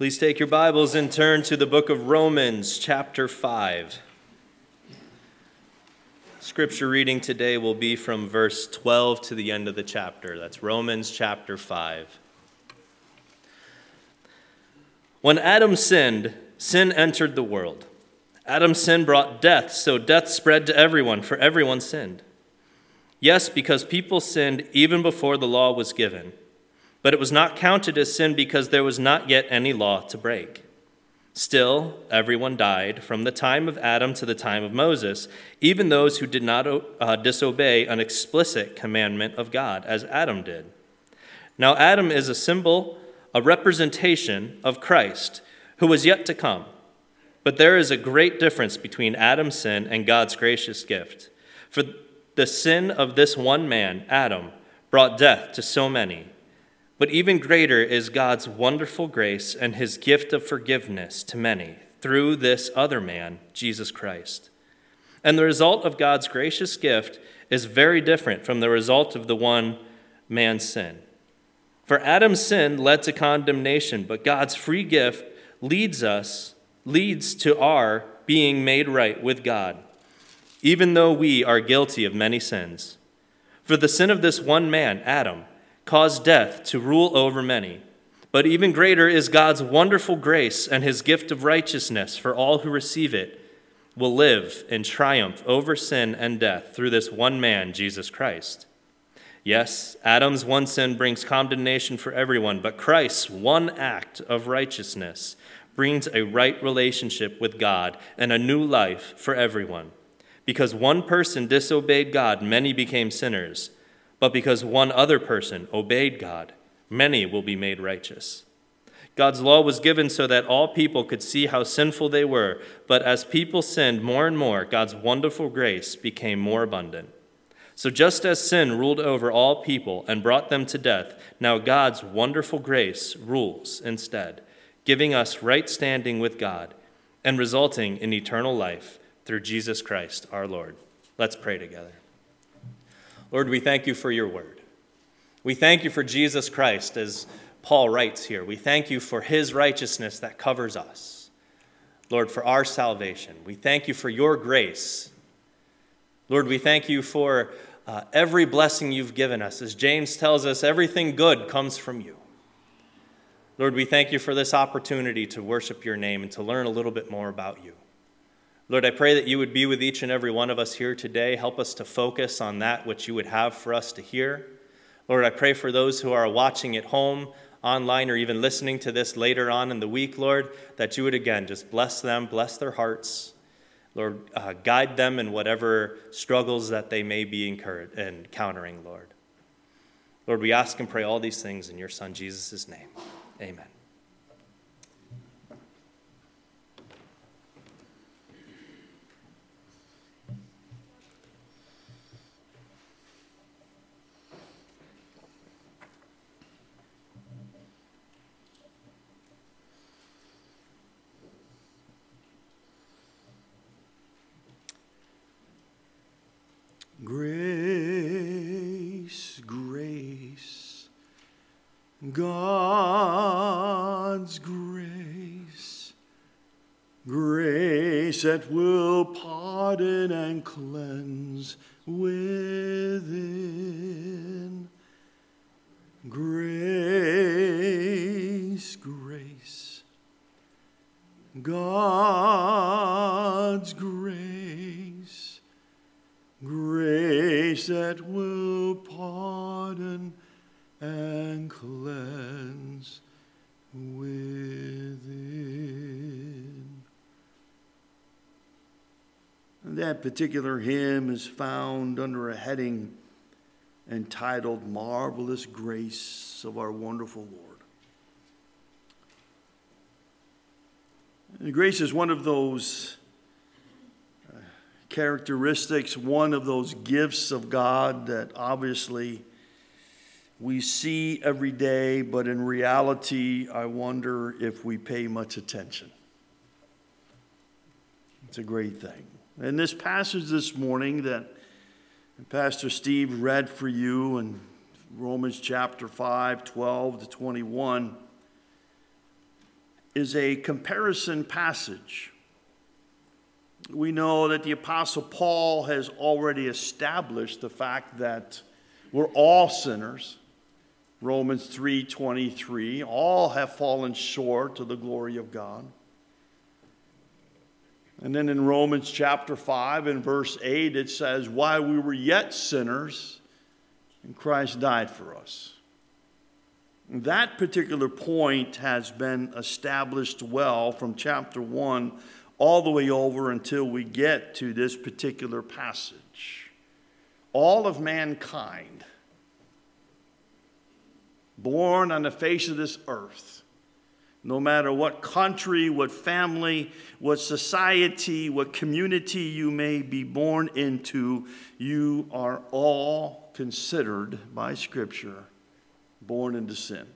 Please take your Bibles and turn to the book of Romans, chapter 5. Scripture reading today will be from verse 12 to the end of the chapter. That's Romans chapter 5. When Adam sinned, sin entered the world. Adam's sin brought death, so death spread to everyone, for everyone sinned. Yes, because people sinned even before the law was given. But it was not counted as sin because there was not yet any law to break. Still, everyone died from the time of Adam to the time of Moses, even those who did not uh, disobey an explicit commandment of God, as Adam did. Now, Adam is a symbol, a representation of Christ, who was yet to come. But there is a great difference between Adam's sin and God's gracious gift. For the sin of this one man, Adam, brought death to so many. But even greater is God's wonderful grace and his gift of forgiveness to many through this other man, Jesus Christ. And the result of God's gracious gift is very different from the result of the one man's sin. For Adam's sin led to condemnation, but God's free gift leads us leads to our being made right with God, even though we are guilty of many sins. For the sin of this one man, Adam, caused death to rule over many. But even greater is God's wonderful grace and his gift of righteousness for all who receive it will live in triumph over sin and death through this one man, Jesus Christ. Yes, Adam's one sin brings condemnation for everyone, but Christ's one act of righteousness brings a right relationship with God and a new life for everyone. Because one person disobeyed God, many became sinners but because one other person obeyed God, many will be made righteous. God's law was given so that all people could see how sinful they were, but as people sinned more and more, God's wonderful grace became more abundant. So just as sin ruled over all people and brought them to death, now God's wonderful grace rules instead, giving us right standing with God and resulting in eternal life through Jesus Christ our Lord. Let's pray together. Lord, we thank you for your word. We thank you for Jesus Christ, as Paul writes here. We thank you for his righteousness that covers us. Lord, for our salvation. We thank you for your grace. Lord, we thank you for uh, every blessing you've given us. As James tells us, everything good comes from you. Lord, we thank you for this opportunity to worship your name and to learn a little bit more about you. Lord, I pray that you would be with each and every one of us here today. Help us to focus on that which you would have for us to hear. Lord, I pray for those who are watching at home, online, or even listening to this later on in the week, Lord, that you would again just bless them, bless their hearts. Lord, uh, guide them in whatever struggles that they may be encountering, Lord. Lord, we ask and pray all these things in your Son, Jesus' name. Amen. Grace, grace, God's grace, that will pardon and cleanse within. That particular hymn is found under a heading entitled Marvelous Grace of Our Wonderful Lord. And grace is one of those uh, characteristics, one of those gifts of God that obviously we see every day, but in reality, I wonder if we pay much attention. It's a great thing. And this passage this morning that Pastor Steve read for you in Romans chapter 5, 12 to 21 is a comparison passage. We know that the Apostle Paul has already established the fact that we're all sinners. Romans 3:23 all have fallen short of the glory of God. And then in Romans chapter 5 and verse 8 it says while we were yet sinners and Christ died for us. That particular point has been established well from chapter 1 all the way over until we get to this particular passage. All of mankind, born on the face of this earth, no matter what country, what family, what society, what community you may be born into, you are all considered by Scripture born into sin.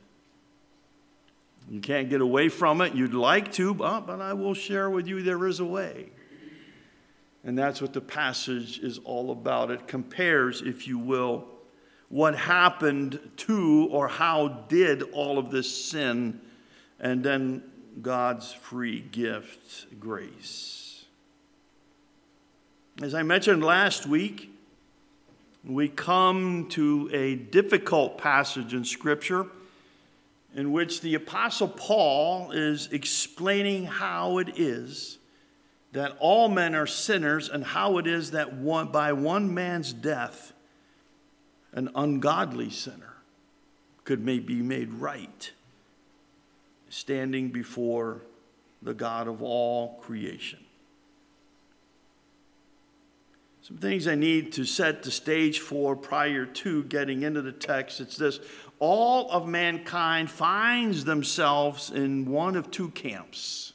You can't get away from it. You'd like to, but, but I will share with you there is a way. And that's what the passage is all about. It compares, if you will, what happened to or how did all of this sin, and then God's free gift, grace. As I mentioned last week, we come to a difficult passage in Scripture in which the Apostle Paul is explaining how it is that all men are sinners and how it is that one, by one man's death, an ungodly sinner could be made right, standing before the God of all creation. Some things I need to set the stage for prior to getting into the text. It's this all of mankind finds themselves in one of two camps.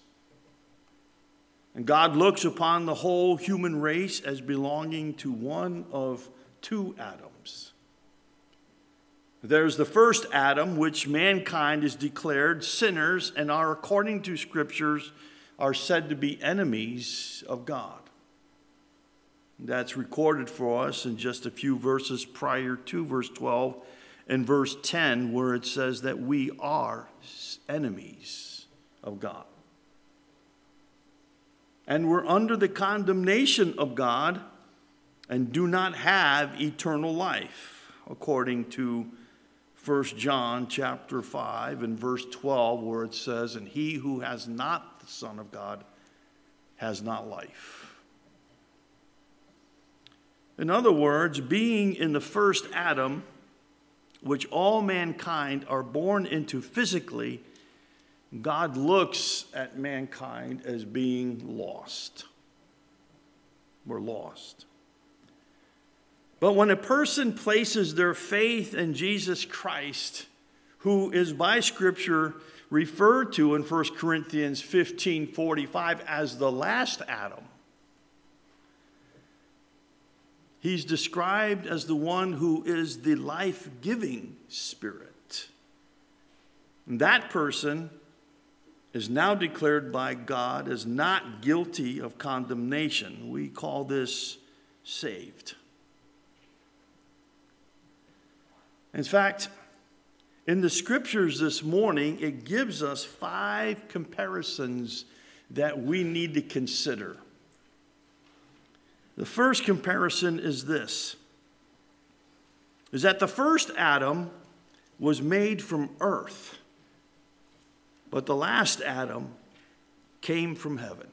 And God looks upon the whole human race as belonging to one of two Adams. There's the first Adam, which mankind is declared sinners and are, according to scriptures, are said to be enemies of God. That's recorded for us in just a few verses prior to verse 12 and verse 10, where it says that we are enemies of God. And we're under the condemnation of God and do not have eternal life, according to 1 John chapter 5 and verse 12, where it says, And he who has not the Son of God has not life. In other words, being in the first Adam, which all mankind are born into physically, God looks at mankind as being lost. We're lost. But when a person places their faith in Jesus Christ, who is by Scripture referred to in 1 Corinthians 15 45 as the last Adam, He's described as the one who is the life giving spirit. And that person is now declared by God as not guilty of condemnation. We call this saved. In fact, in the scriptures this morning, it gives us five comparisons that we need to consider. The first comparison is this is that the first Adam was made from earth, but the last Adam came from heaven.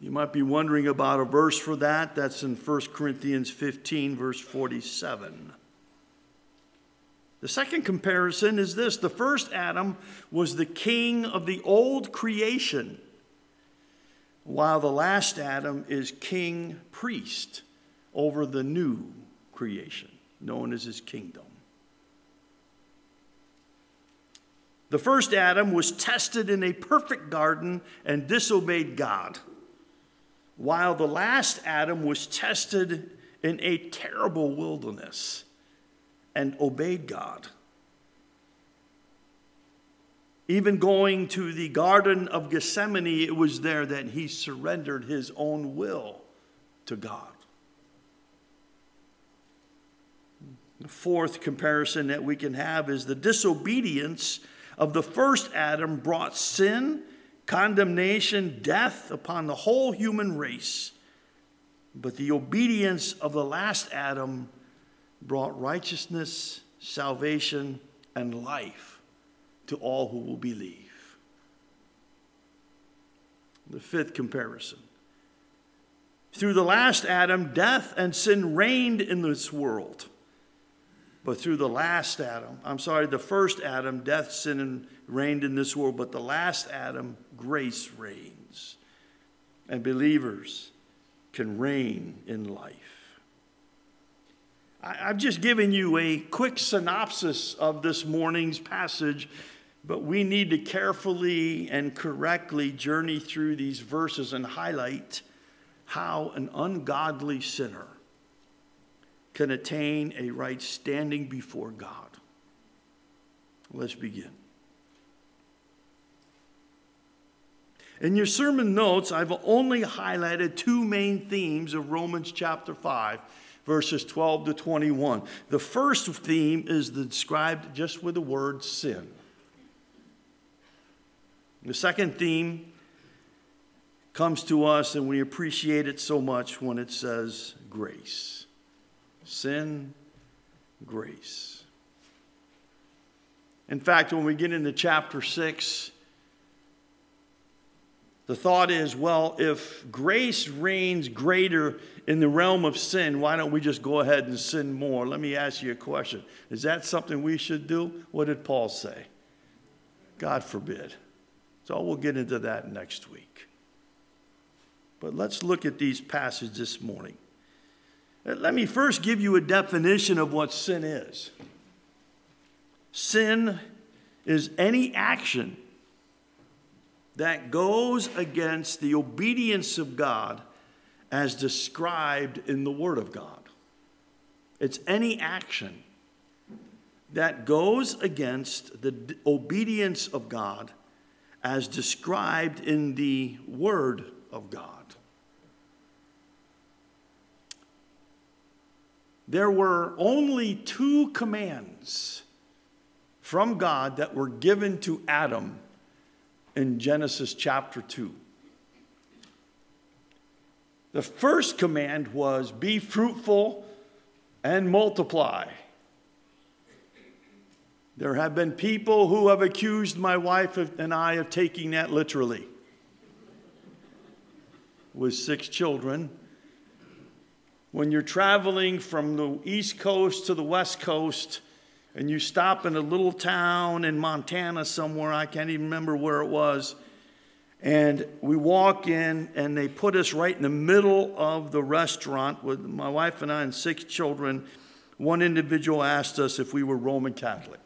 You might be wondering about a verse for that. That's in 1 Corinthians 15, verse 47. The second comparison is this the first Adam was the king of the old creation while the last Adam is king priest over the new creation, known as his kingdom. The first Adam was tested in a perfect garden and disobeyed God, while the last Adam was tested in a terrible wilderness and obeyed God. Even going to the Garden of Gethsemane, it was there that he surrendered his own will to God. The fourth comparison that we can have is the disobedience of the first Adam brought sin, condemnation, death upon the whole human race. But the obedience of the last Adam brought righteousness, salvation, and life to all who will believe. The fifth comparison. Through the last Adam, death and sin reigned in this world. But through the last Adam, I'm sorry, the first Adam, death, sin, and reigned in this world, but the last Adam, grace reigns. And believers can reign in life. I've just given you a quick synopsis of this morning's passage, but we need to carefully and correctly journey through these verses and highlight how an ungodly sinner can attain a right standing before God. Let's begin. In your sermon notes, I've only highlighted two main themes of Romans chapter 5, verses 12 to 21. The first theme is described just with the word sin. The second theme comes to us, and we appreciate it so much when it says grace. Sin, grace. In fact, when we get into chapter 6, the thought is well, if grace reigns greater in the realm of sin, why don't we just go ahead and sin more? Let me ask you a question. Is that something we should do? What did Paul say? God forbid. So we'll get into that next week. But let's look at these passages this morning. Let me first give you a definition of what sin is. Sin is any action that goes against the obedience of God as described in the Word of God. It's any action that goes against the obedience of God as described in the Word of God. There were only two commands from God that were given to Adam in Genesis chapter 2. The first command was be fruitful and multiply. There have been people who have accused my wife and I of taking that literally. With six children, when you're traveling from the East Coast to the West Coast and you stop in a little town in Montana somewhere, I can't even remember where it was. And we walk in, and they put us right in the middle of the restaurant with my wife and I and six children. One individual asked us if we were Roman Catholic.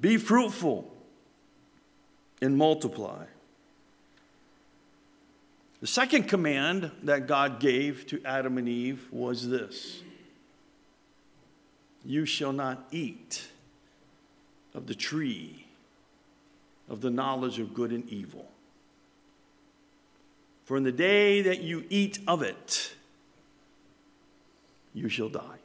Be fruitful and multiply. The second command that God gave to Adam and Eve was this You shall not eat of the tree of the knowledge of good and evil. For in the day that you eat of it, you shall die.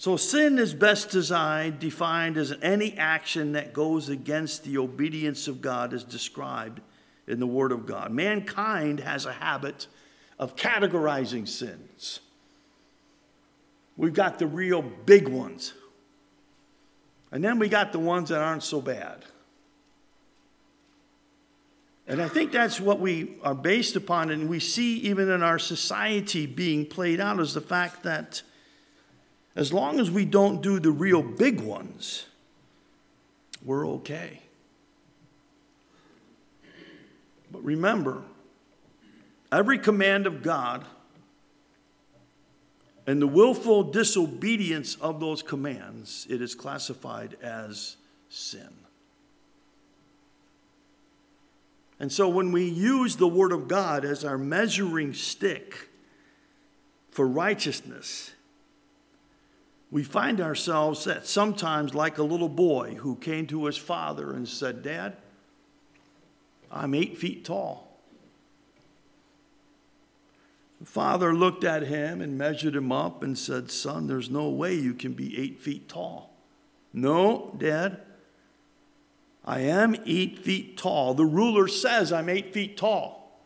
So, sin is best designed, defined as any action that goes against the obedience of God as described in the Word of God. Mankind has a habit of categorizing sins. We've got the real big ones, and then we got the ones that aren't so bad. And I think that's what we are based upon, and we see even in our society being played out is the fact that as long as we don't do the real big ones, we're okay. But remember, every command of God and the willful disobedience of those commands, it is classified as sin. And so when we use the Word of God as our measuring stick for righteousness, we find ourselves that sometimes like a little boy who came to his father and said, Dad, I'm eight feet tall. The father looked at him and measured him up and said, Son, there's no way you can be eight feet tall. No, Dad. I am eight feet tall. The ruler says I'm eight feet tall.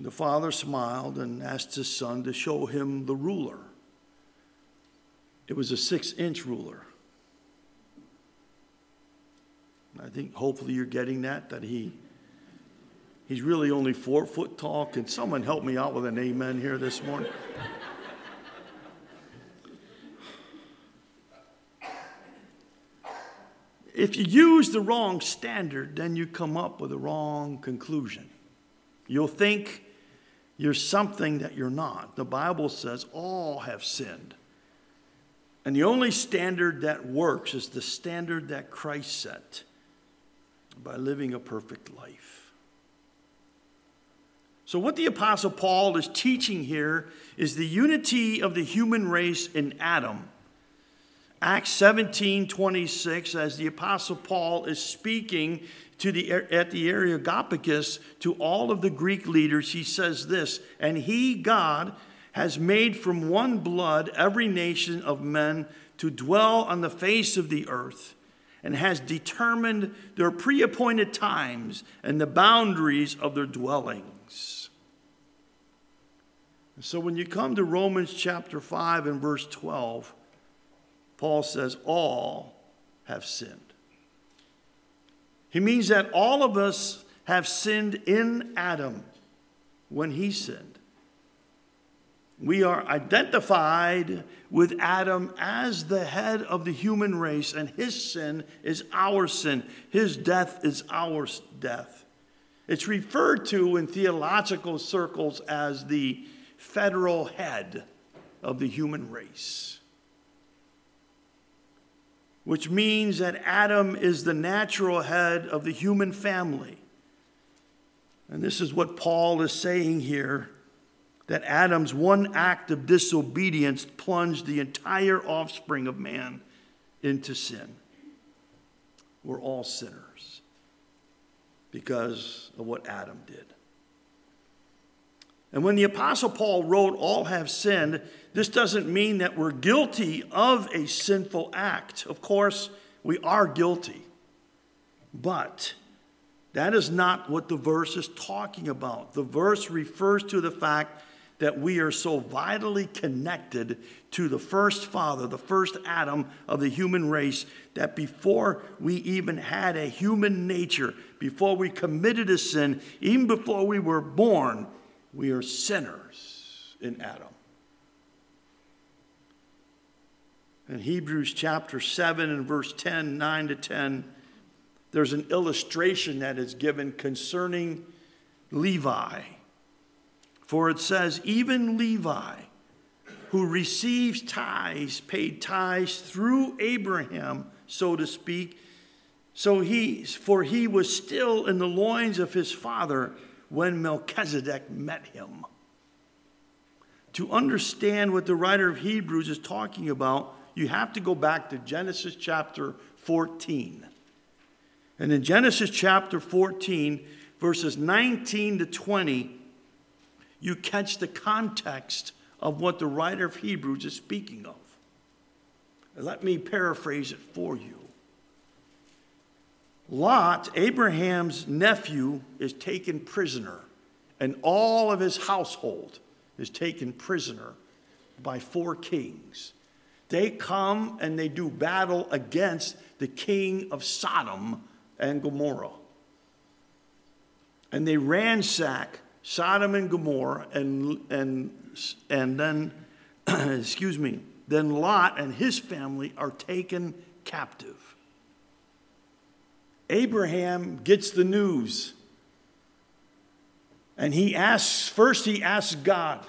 The father smiled and asked his son to show him the ruler. It was a six inch ruler. I think hopefully you're getting that, that he he's really only four foot tall. Can someone help me out with an amen here this morning? if you use the wrong standard, then you come up with a wrong conclusion. You'll think you're something that you're not. The Bible says all have sinned. And the only standard that works is the standard that Christ set by living a perfect life. So, what the Apostle Paul is teaching here is the unity of the human race in Adam. Acts 17 26, as the Apostle Paul is speaking to the, at the Areopagus to all of the Greek leaders, he says this And he, God, has made from one blood every nation of men to dwell on the face of the earth and has determined their pre appointed times and the boundaries of their dwellings. So when you come to Romans chapter 5 and verse 12, Paul says, All have sinned. He means that all of us have sinned in Adam when he sinned. We are identified with Adam as the head of the human race, and his sin is our sin. His death is our death. It's referred to in theological circles as the federal head of the human race, which means that Adam is the natural head of the human family. And this is what Paul is saying here that Adam's one act of disobedience plunged the entire offspring of man into sin. We're all sinners because of what Adam did. And when the Apostle Paul wrote, All have sinned, this doesn't mean that we're guilty of a sinful act. Of course, we are guilty. But that is not what the verse is talking about. The verse refers to the fact that we are so vitally connected to the first father, the first Adam of the human race, that before we even had a human nature, before we committed a sin, even before we were born, we are sinners in Adam. In Hebrews chapter 7 and verse 10, 9 to 10, there's an illustration that is given concerning Levi. For it says, even Levi, who receives tithes, paid tithes through Abraham, so to speak. So he, for he was still in the loins of his father when Melchizedek met him. To understand what the writer of Hebrews is talking about, you have to go back to Genesis chapter 14. And in Genesis chapter 14, verses 19 to 20, you catch the context of what the writer of Hebrews is speaking of. Let me paraphrase it for you. Lot, Abraham's nephew, is taken prisoner, and all of his household is taken prisoner by four kings. They come and they do battle against the king of Sodom and Gomorrah. And they ransack Sodom and Gomorrah, and, and, and then, excuse me, then Lot and his family are taken captive. Abraham gets the news. And he asks, first, he asks God,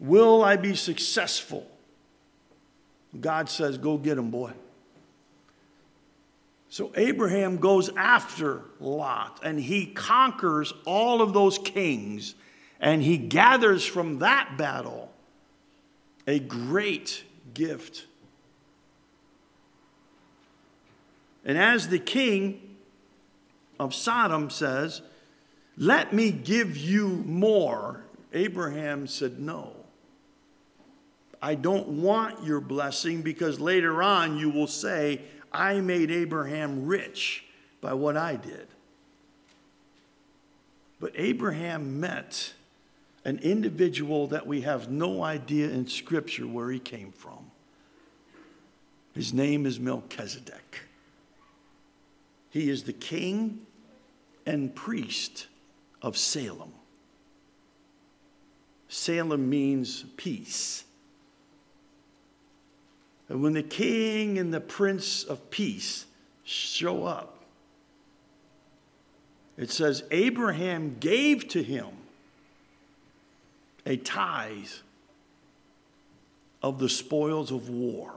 Will I be successful? God says, Go get him, boy. So Abraham goes after Lot and he conquers all of those kings and he gathers from that battle a great gift. And as the king of Sodom says, Let me give you more. Abraham said, No. I don't want your blessing because later on you will say, I made Abraham rich by what I did. But Abraham met an individual that we have no idea in Scripture where he came from. His name is Melchizedek. He is the king and priest of Salem. Salem means peace. And when the king and the prince of peace show up, it says Abraham gave to him a tithe of the spoils of war.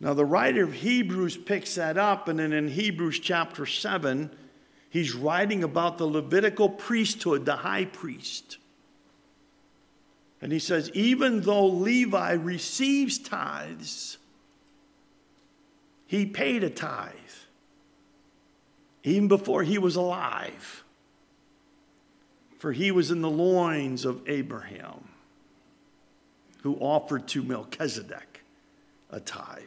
Now, the writer of Hebrews picks that up, and then in Hebrews chapter 7, he's writing about the Levitical priesthood, the high priest. And he says, even though Levi receives tithes, he paid a tithe even before he was alive. For he was in the loins of Abraham, who offered to Melchizedek a tithe.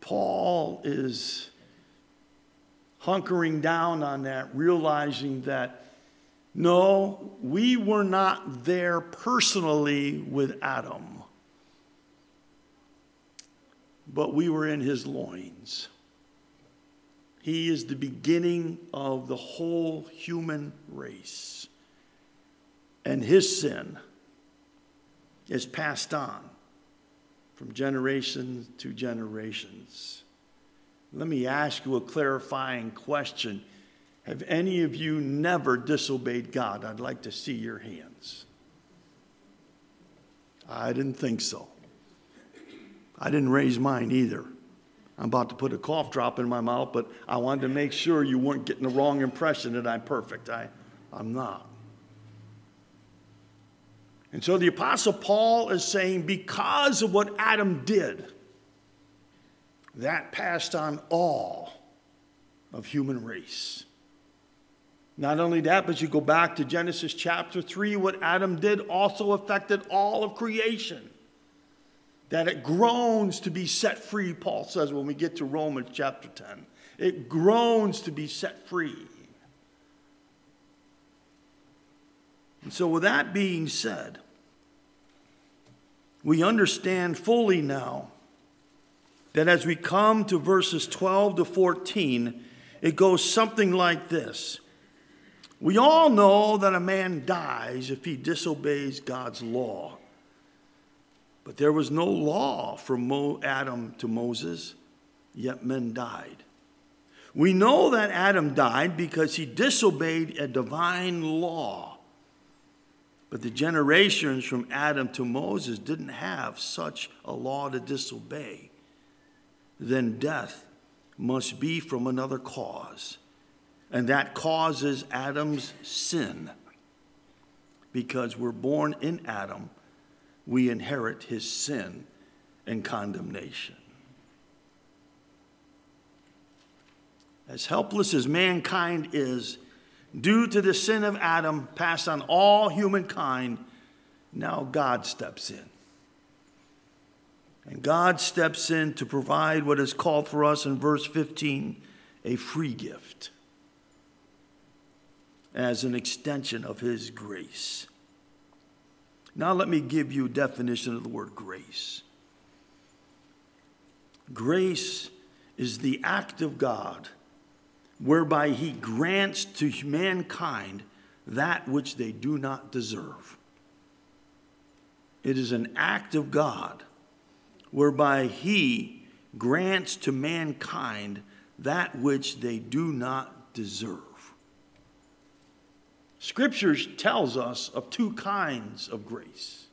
Paul is hunkering down on that, realizing that no, we were not there personally with Adam, but we were in his loins. He is the beginning of the whole human race. And his sin is passed on from generation to generations. Let me ask you a clarifying question. Have any of you never disobeyed God? I'd like to see your hands. I didn't think so. I didn't raise mine either. I'm about to put a cough drop in my mouth, but I wanted to make sure you weren't getting the wrong impression that I'm perfect. I, I'm not. And so the Apostle Paul is saying, because of what Adam did, that passed on all of human race. Not only that, but you go back to Genesis chapter 3, what Adam did also affected all of creation. That it groans to be set free, Paul says when we get to Romans chapter 10. It groans to be set free. And so, with that being said, we understand fully now that as we come to verses 12 to 14, it goes something like this we all know that a man dies if he disobeys God's law. But there was no law from Adam to Moses, yet men died. We know that Adam died because he disobeyed a divine law. But the generations from Adam to Moses didn't have such a law to disobey. Then death must be from another cause and that causes Adam's sin. Because we're born in Adam, we inherit his sin and condemnation. As helpless as mankind is, due to the sin of Adam passed on all humankind, now God steps in. And God steps in to provide what is called for us in verse 15 a free gift as an extension of His grace. Now, let me give you a definition of the word grace. Grace is the act of God whereby He grants to mankind that which they do not deserve. It is an act of God whereby He grants to mankind that which they do not deserve. Scriptures tells us of two kinds of grace.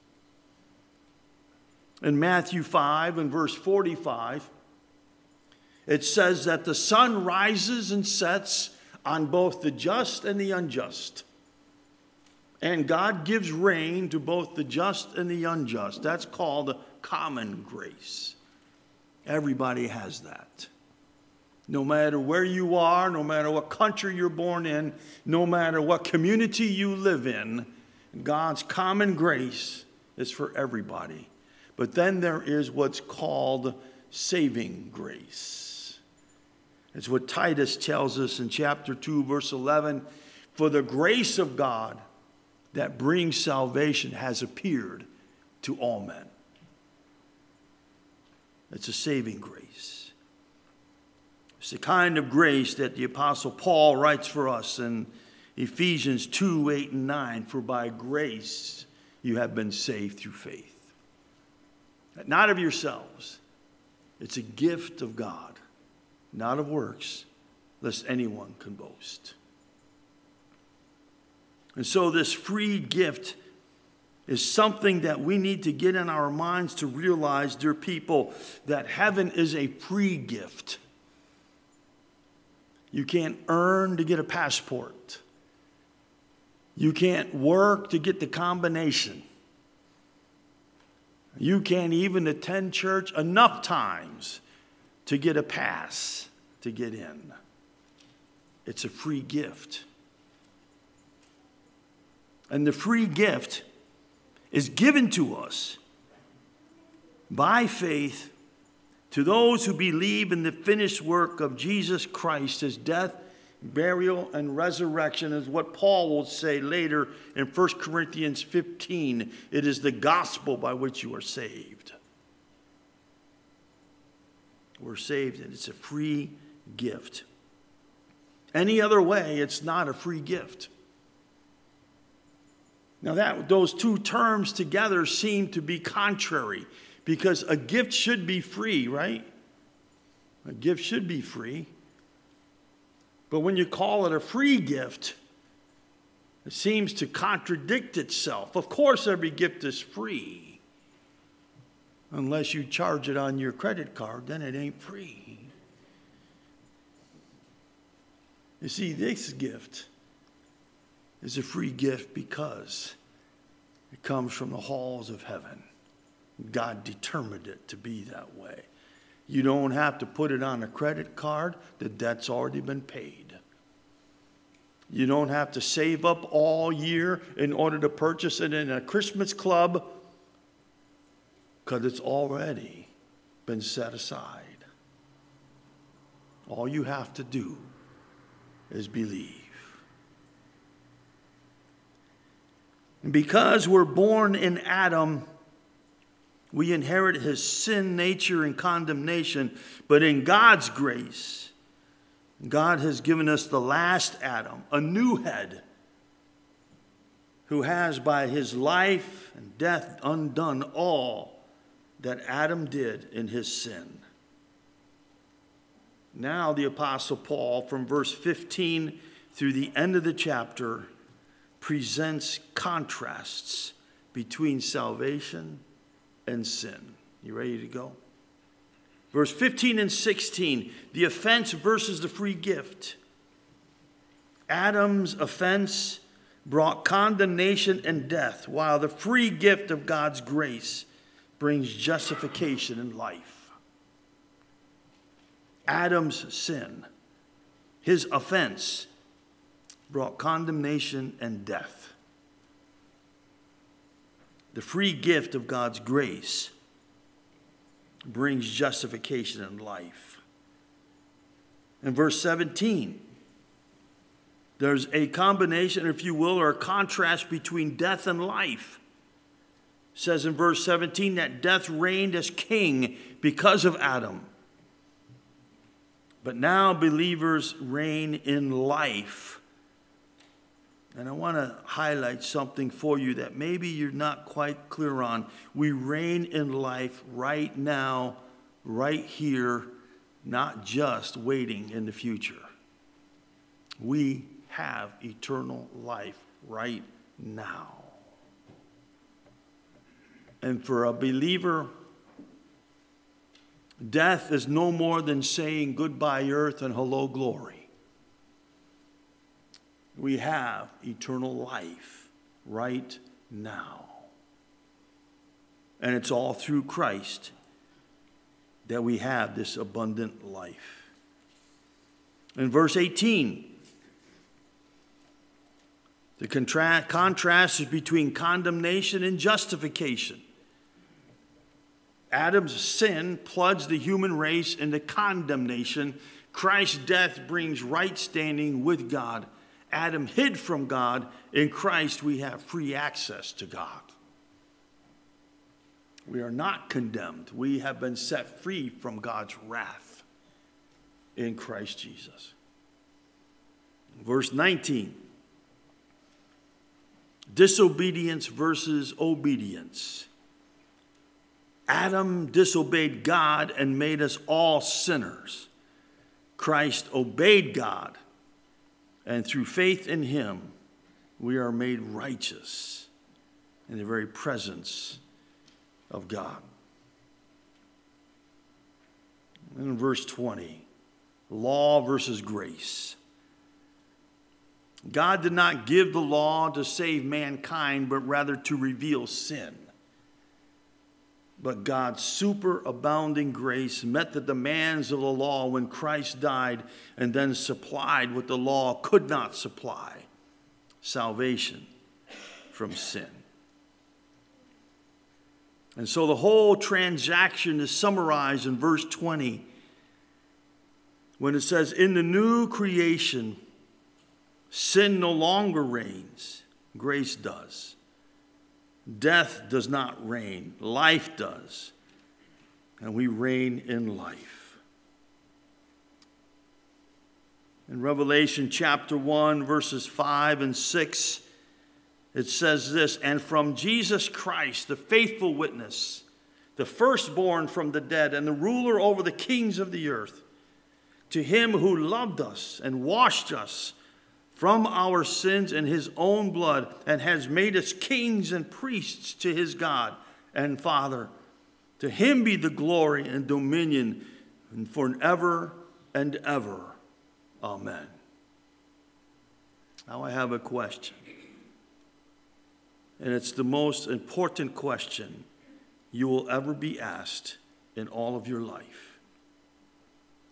In Matthew 5 and verse 45, it says that the sun rises and sets on both the just and the unjust. And God gives rain to both the just and the unjust. That's called common grace. Everybody has that. No matter where you are, no matter what country you're born in, no matter what community you live in, God's common grace is for everybody. But then there is what's called saving grace. It's what Titus tells us in chapter 2, verse 11. For the grace of God that brings salvation has appeared to all men. It's a saving grace. It's the kind of grace that the Apostle Paul writes for us in Ephesians 2 8 and 9. For by grace you have been saved through faith. Not of yourselves, it's a gift of God, not of works, lest anyone can boast. And so, this free gift is something that we need to get in our minds to realize, dear people, that heaven is a free gift. You can't earn to get a passport. You can't work to get the combination. You can't even attend church enough times to get a pass to get in. It's a free gift. And the free gift is given to us by faith to those who believe in the finished work of Jesus Christ, his death, burial, and resurrection, is what Paul will say later in 1 Corinthians 15. It is the gospel by which you are saved. We're saved, and it's a free gift. Any other way, it's not a free gift. Now, that, those two terms together seem to be contrary because a gift should be free, right? A gift should be free. But when you call it a free gift, it seems to contradict itself. Of course, every gift is free. Unless you charge it on your credit card, then it ain't free. You see, this gift is a free gift because it comes from the halls of heaven. God determined it to be that way. You don't have to put it on a credit card, the debt's already been paid. You don't have to save up all year in order to purchase it in a Christmas club because it's already been set aside. All you have to do is believe. And because we're born in Adam, we inherit his sin nature and condemnation. But in God's grace, God has given us the last Adam, a new head, who has by his life and death undone all that Adam did in his sin. Now, the Apostle Paul, from verse 15 through the end of the chapter, presents contrasts between salvation and sin. You ready to go? Verse 15 and 16, the offense versus the free gift. Adam's offense brought condemnation and death, while the free gift of God's grace brings justification and life. Adam's sin, his offense, brought condemnation and death. The free gift of God's grace brings justification and life. In verse 17, there's a combination, if you will, or a contrast between death and life. It says in verse 17 that death reigned as king because of Adam. But now believers reign in life and I want to highlight something for you that maybe you're not quite clear on. We reign in life right now, right here, not just waiting in the future. We have eternal life right now. And for a believer, death is no more than saying goodbye, earth, and hello, glory we have eternal life right now. And it's all through Christ that we have this abundant life. In verse 18, the contra- contrast is between condemnation and justification. Adam's sin plunged the human race into condemnation. Christ's death brings right standing with God. Adam hid from God. In Christ, we have free access to God. We are not condemned. We have been set free from God's wrath in Christ Jesus. Verse 19 disobedience versus obedience. Adam disobeyed God and made us all sinners. Christ obeyed God, and through faith in him, we are made righteous in the very presence of God. In verse 20, law versus grace. God did not give the law to save mankind, but rather to reveal sin. But God's superabounding grace met the demands of the law when Christ died and then supplied what the law could not supply salvation from sin. And so the whole transaction is summarized in verse 20 when it says, In the new creation, Sin no longer reigns, grace does. Death does not reign, life does. And we reign in life. In Revelation chapter 1, verses 5 and 6, it says this And from Jesus Christ, the faithful witness, the firstborn from the dead, and the ruler over the kings of the earth, to him who loved us and washed us from our sins in his own blood and has made us kings and priests to his God and Father. To him be the glory and dominion and forever and ever. Amen. Now I have a question. And it's the most important question you will ever be asked in all of your life.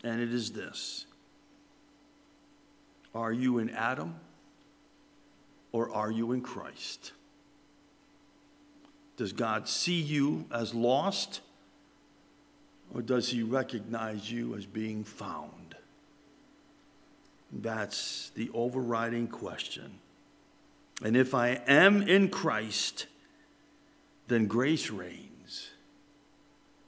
And it is this are you in Adam or are you in Christ? Does God see you as lost or does he recognize you as being found? That's the overriding question. And if I am in Christ, then grace reigns.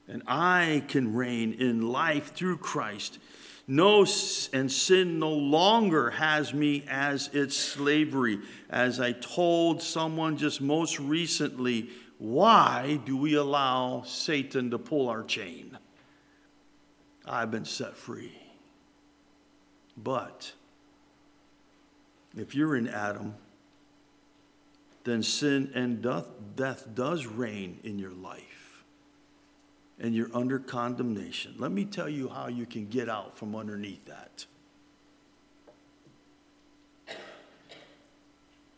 And I can reign in life through Christ no, and sin no longer has me as its slavery. As I told someone just most recently, why do we allow Satan to pull our chain? I've been set free. But if you're in Adam, then sin and death, death does reign in your life and you're under condemnation. Let me tell you how you can get out from underneath that.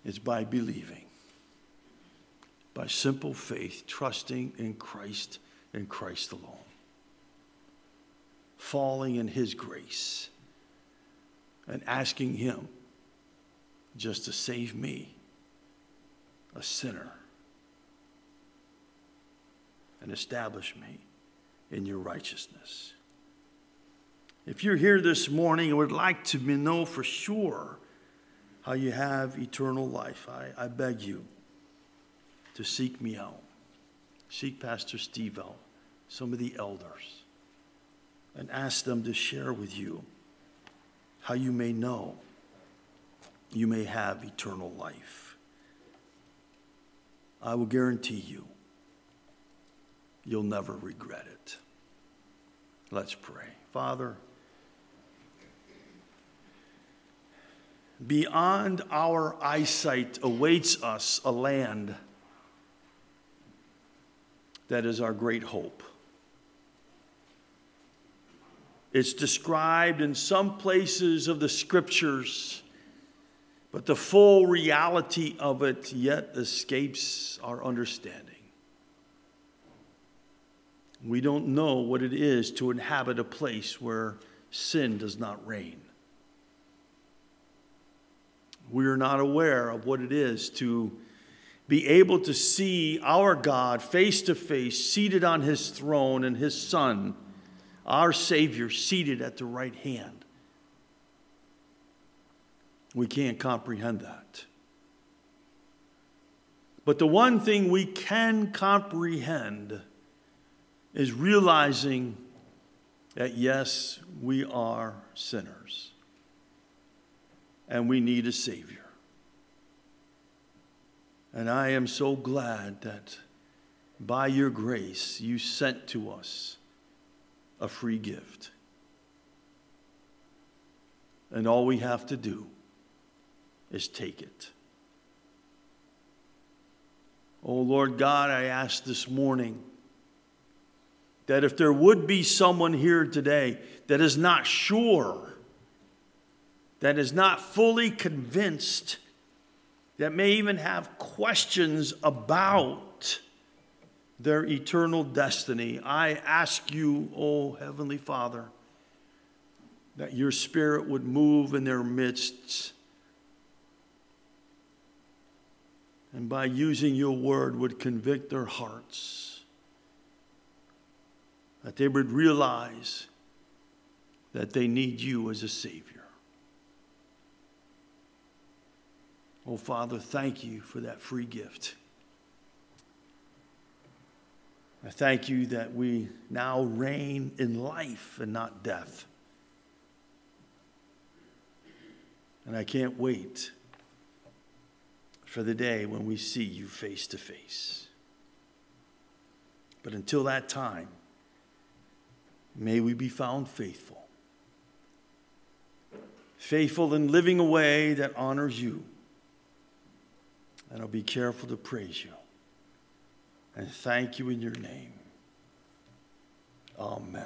It's by believing, by simple faith, trusting in Christ and Christ alone, falling in His grace, and asking Him just to save me, a sinner, and establish me in your righteousness. If you're here this morning and would like to know for sure how you have eternal life, I, I beg you to seek me out. Seek Pastor Steve out, some of the elders, and ask them to share with you how you may know you may have eternal life. I will guarantee you you'll never regret it. Let's pray. Father, beyond our eyesight awaits us a land that is our great hope. It's described in some places of the scriptures, but the full reality of it yet escapes our understanding. We don't know what it is to inhabit a place where sin does not reign. We are not aware of what it is to be able to see our God face to face, seated on his throne, and his Son, our Savior, seated at the right hand. We can't comprehend that. But the one thing we can comprehend is realizing that yes, we are sinners and we need a Savior. And I am so glad that by your grace you sent to us a free gift. And all we have to do is take it. Oh Lord God, I ask this morning that if there would be someone here today that is not sure, that is not fully convinced, that may even have questions about their eternal destiny, I ask you, oh Heavenly Father, that your Spirit would move in their midst. And by using your word, would convict their hearts that they would realize that they need you as a Savior. Oh, Father, thank you for that free gift. I thank you that we now reign in life and not death. And I can't wait for the day when we see you face to face. But until that time, May we be found faithful. Faithful in living a way that honors you. And I'll be careful to praise you and thank you in your name. Amen.